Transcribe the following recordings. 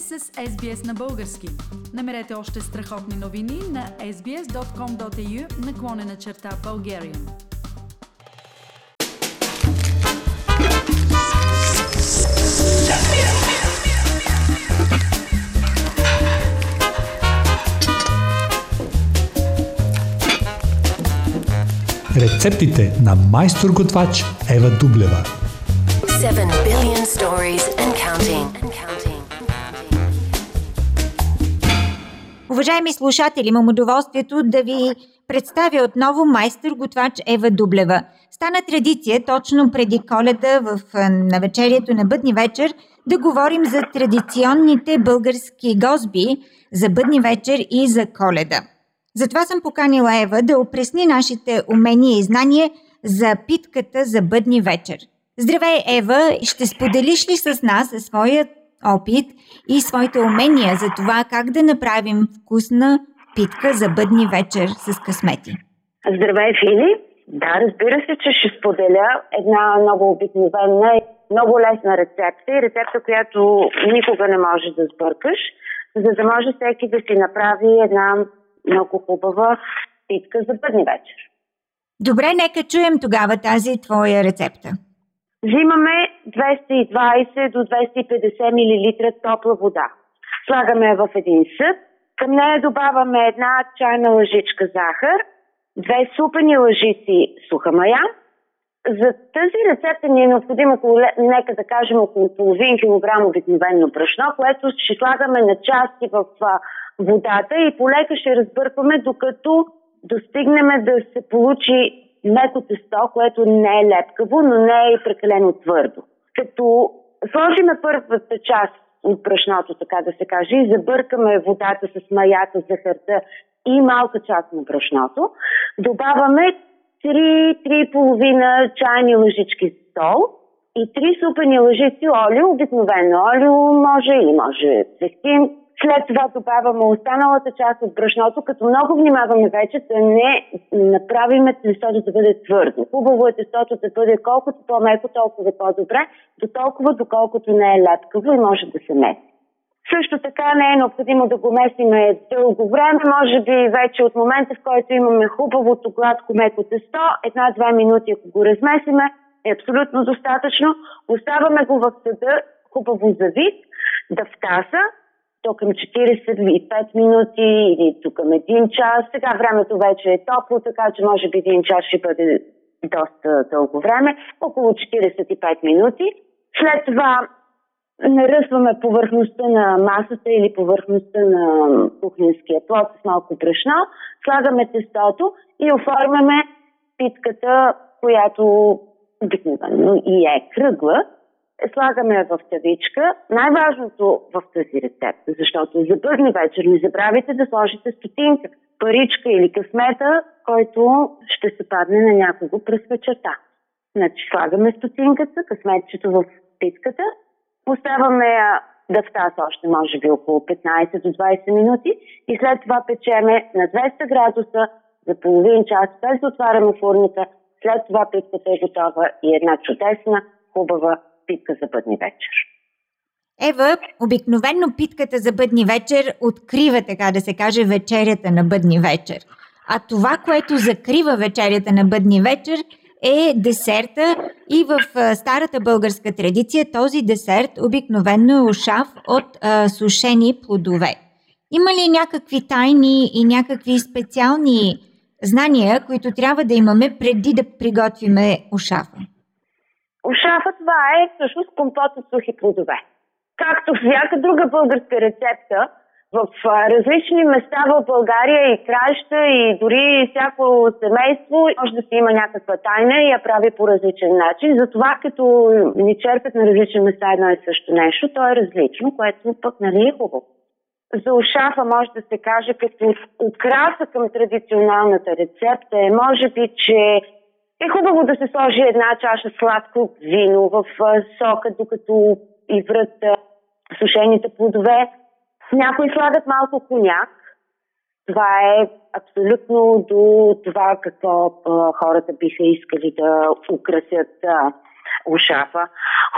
сте с SBS на български. Намерете още страхотни новини на sbs.com.au наклонена черта Bulgarian. Рецептите на майстор-готвач Ева Дублева. 7 billion stories and counting. And counting. Уважаеми слушатели, имам удоволствието да ви представя отново майстор-готвач Ева Дублева. Стана традиция точно преди коледа в навечерието на Бъдни вечер да говорим за традиционните български гозби за Бъдни вечер и за коледа. Затова съм поканила Ева да опресни нашите умения и знания за питката за Бъдни вечер. Здравей, Ева! Ще споделиш ли с нас своят опит и своите умения за това как да направим вкусна питка за бъдни вечер с късмети? Здравей, Фили! Да, разбира се, че ще споделя една много обикновена и много лесна рецепта и рецепта, която никога не можеш да сбъркаш, за да може всеки да си направи една много хубава питка за бъдни вечер. Добре, нека чуем тогава тази твоя рецепта. Взимаме 220 до 250 мл топла вода. Слагаме я в един съд. Към нея добавяме една чайна лъжичка захар, две супени лъжици суха мая. За тази рецепта ни е необходимо, нека да кажем, около половин килограм обикновено брашно, което ще слагаме на части в водата и полека ще разбъркваме, докато достигнем да се получи леко тесто, което не е лепкаво, но не е и прекалено твърдо. Като сложиме първата част от брашното, така да се каже, и забъркаме водата с маята, захарта и малка част на брашното, добавяме 3-3,5 чайни лъжички сол и 3 супени лъжици олио, обикновено олио може или може зехтин, след това добавяме останалата част от брашното, като много внимаваме вече да не направиме тестото да бъде твърдо. Хубаво е тестото да бъде колкото по-меко, толкова по-добре, до толкова доколкото не е лепкаво и може да се меси. Също така не е необходимо да го месиме дълго време, може би вече от момента, в който имаме хубавото гладко меко тесто, една-два минути, ако го размесиме, е абсолютно достатъчно. Оставаме го в съда хубаво за вид, да втаса то към 45 минути или тук към един час. Сега времето вече е топло, така че може би един час ще бъде доста дълго време. Около 45 минути. След това наръсваме повърхността на масата или повърхността на кухненския плод с малко брашно, слагаме тестото и оформяме питката, която обикновено и е кръгла, слагаме в тавичка. Най-важното в тази рецепта, защото за бъдни вечер не забравяйте да сложите стотинка, паричка или късмета, който ще се падне на някого през вечерта. Значи слагаме стотинката, късметчето в питката, оставаме я да втаса още може би около 15 до 20 минути и след това печеме на 200 градуса за половин час, без да отваряме фурника. След това питката е готова и една чудесна, хубава питка за бъдни вечер. Ева, обикновенно питката за бъдни вечер открива, така да се каже, вечерята на бъдни вечер. А това, което закрива вечерята на бъдни вечер, е десерта и в старата българска традиция този десерт обикновенно е ушав от а, сушени плодове. Има ли някакви тайни и някакви специални знания, които трябва да имаме преди да приготвиме ушафа? Ушафа това е всъщност компот от сухи плодове. Както всяка друга българска рецепта, в различни места в България и краща и дори всяко семейство може да си има някаква тайна и я прави по различен начин. Затова като ни черпят на различни места едно и също нещо, то е различно, което пък нали е хубаво. За ушафа може да се каже като украса към традиционалната рецепта е може би, че е хубаво да се сложи една чаша сладко вино в сока, докато и врат сушените плодове. Някои слагат малко коняк. Това е абсолютно до това какво хората биха искали да украсят ушафа.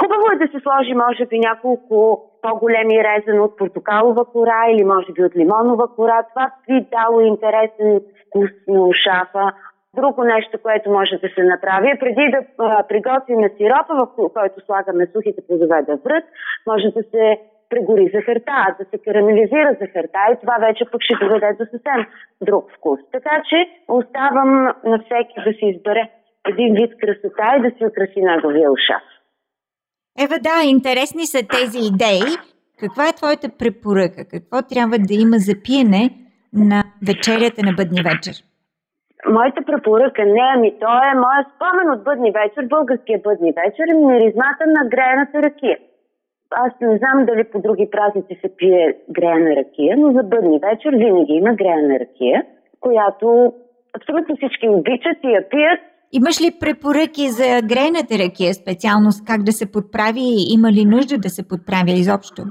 Хубаво е да се сложи, може би, няколко по-големи резен от портокалова кора или може би от лимонова кора. Това би дало интересен вкус на ушафа. Друго нещо, което може да се направи преди да приготвим сиропа, в който слагаме сухите плодове да врат, може да се прегори захарта, да се карамелизира захарта и това вече пък ще доведе до съвсем друг вкус. Така че оставам на всеки да си избере един вид красота и да си украси неговия ушас. Ева, да, интересни са тези идеи. Каква е твоята препоръка? Какво трябва да има за пиене на вечерята на бъдни вечер? Моята препоръка не, ами то е моя спомен от бъдни вечер, българския бъдни вечер, е миризмата на греената ракия. Аз не знам дали по други празници се пие греена ракия, но за бъдни вечер винаги има греена ракия, която абсолютно всички обичат и я пият. Имаш ли препоръки за греената ракия, специалност как да се подправи и има ли нужда да се подправя изобщо?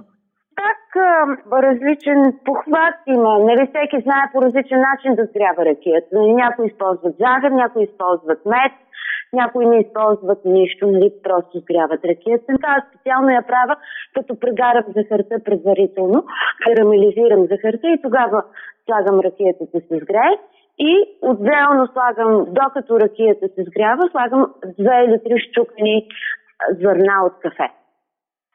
Различен похват има, нали всеки знае по различен начин да сгрява ракията. Някои използват захар, някои използват мед, някои не използват нищо, нали, просто сгряват ракията. Така специално я правя, като прегарам захарта предварително, карамелизирам захарта и тогава слагам ракията да се сгрее. И отделно слагам, докато ракията се сгрява, слагам 2 или 3 щукани зърна от кафе.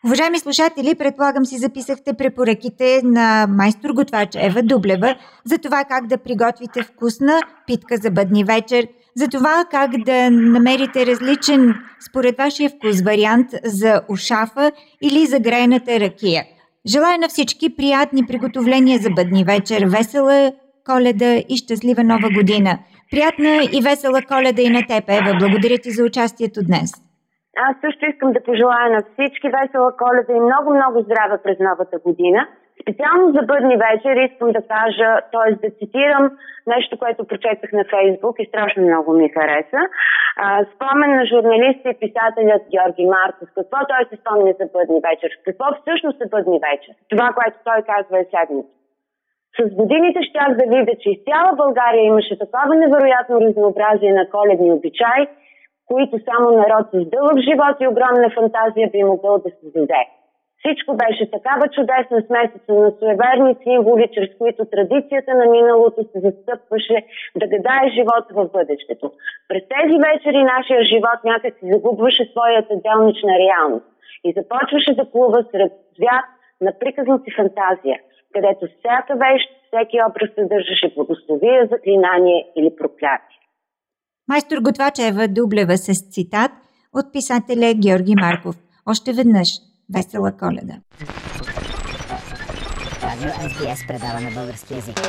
Уважаеми слушатели, предполагам си записахте препоръките на майстор готвач Ева Дублева за това как да приготвите вкусна питка за бъдни вечер, за това как да намерите различен според вашия вкус вариант за ушафа или за грейната ракия. Желая на всички приятни приготовления за бъдни вечер, весела коледа и щастлива нова година. Приятна и весела коледа и на теб, Ева. Благодаря ти за участието днес. Аз също искам да пожелая на всички весела коледа и много-много здраве през новата година. Специално за бъдни вечер искам да кажа, т.е. да цитирам нещо, което прочетах на Фейсбук и страшно много ми хареса. А, спомен на журналиста и писателят Георги Марков. Какво той се спомня за бъдни вечер? Какво всъщност е бъдни вечер? Това, което той казва е седмица. С годините щях да видя, че из цяла България имаше такова невероятно разнообразие на коледни обичаи, които само народ с дълъг живот и огромна фантазия би могъл да създаде. Всичко беше такава чудесна смесица на суеверни символи, чрез които традицията на миналото се застъпваше да гадае живота в бъдещето. През тези вечери нашия живот някак си загубваше своята делнична реалност и започваше да плува сред свят на приказната си фантазия, където всяка вещ, всеки образ съдържаше благословия, заклинание или проклятие. Майстор Готвачева дублева с цитат от писателя Георги Марков. Още веднъж Весела коледа! Радио SBS предава на български язик.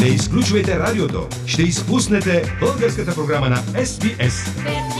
Не изключвайте радиото. Ще изпуснете българската програма на SBS.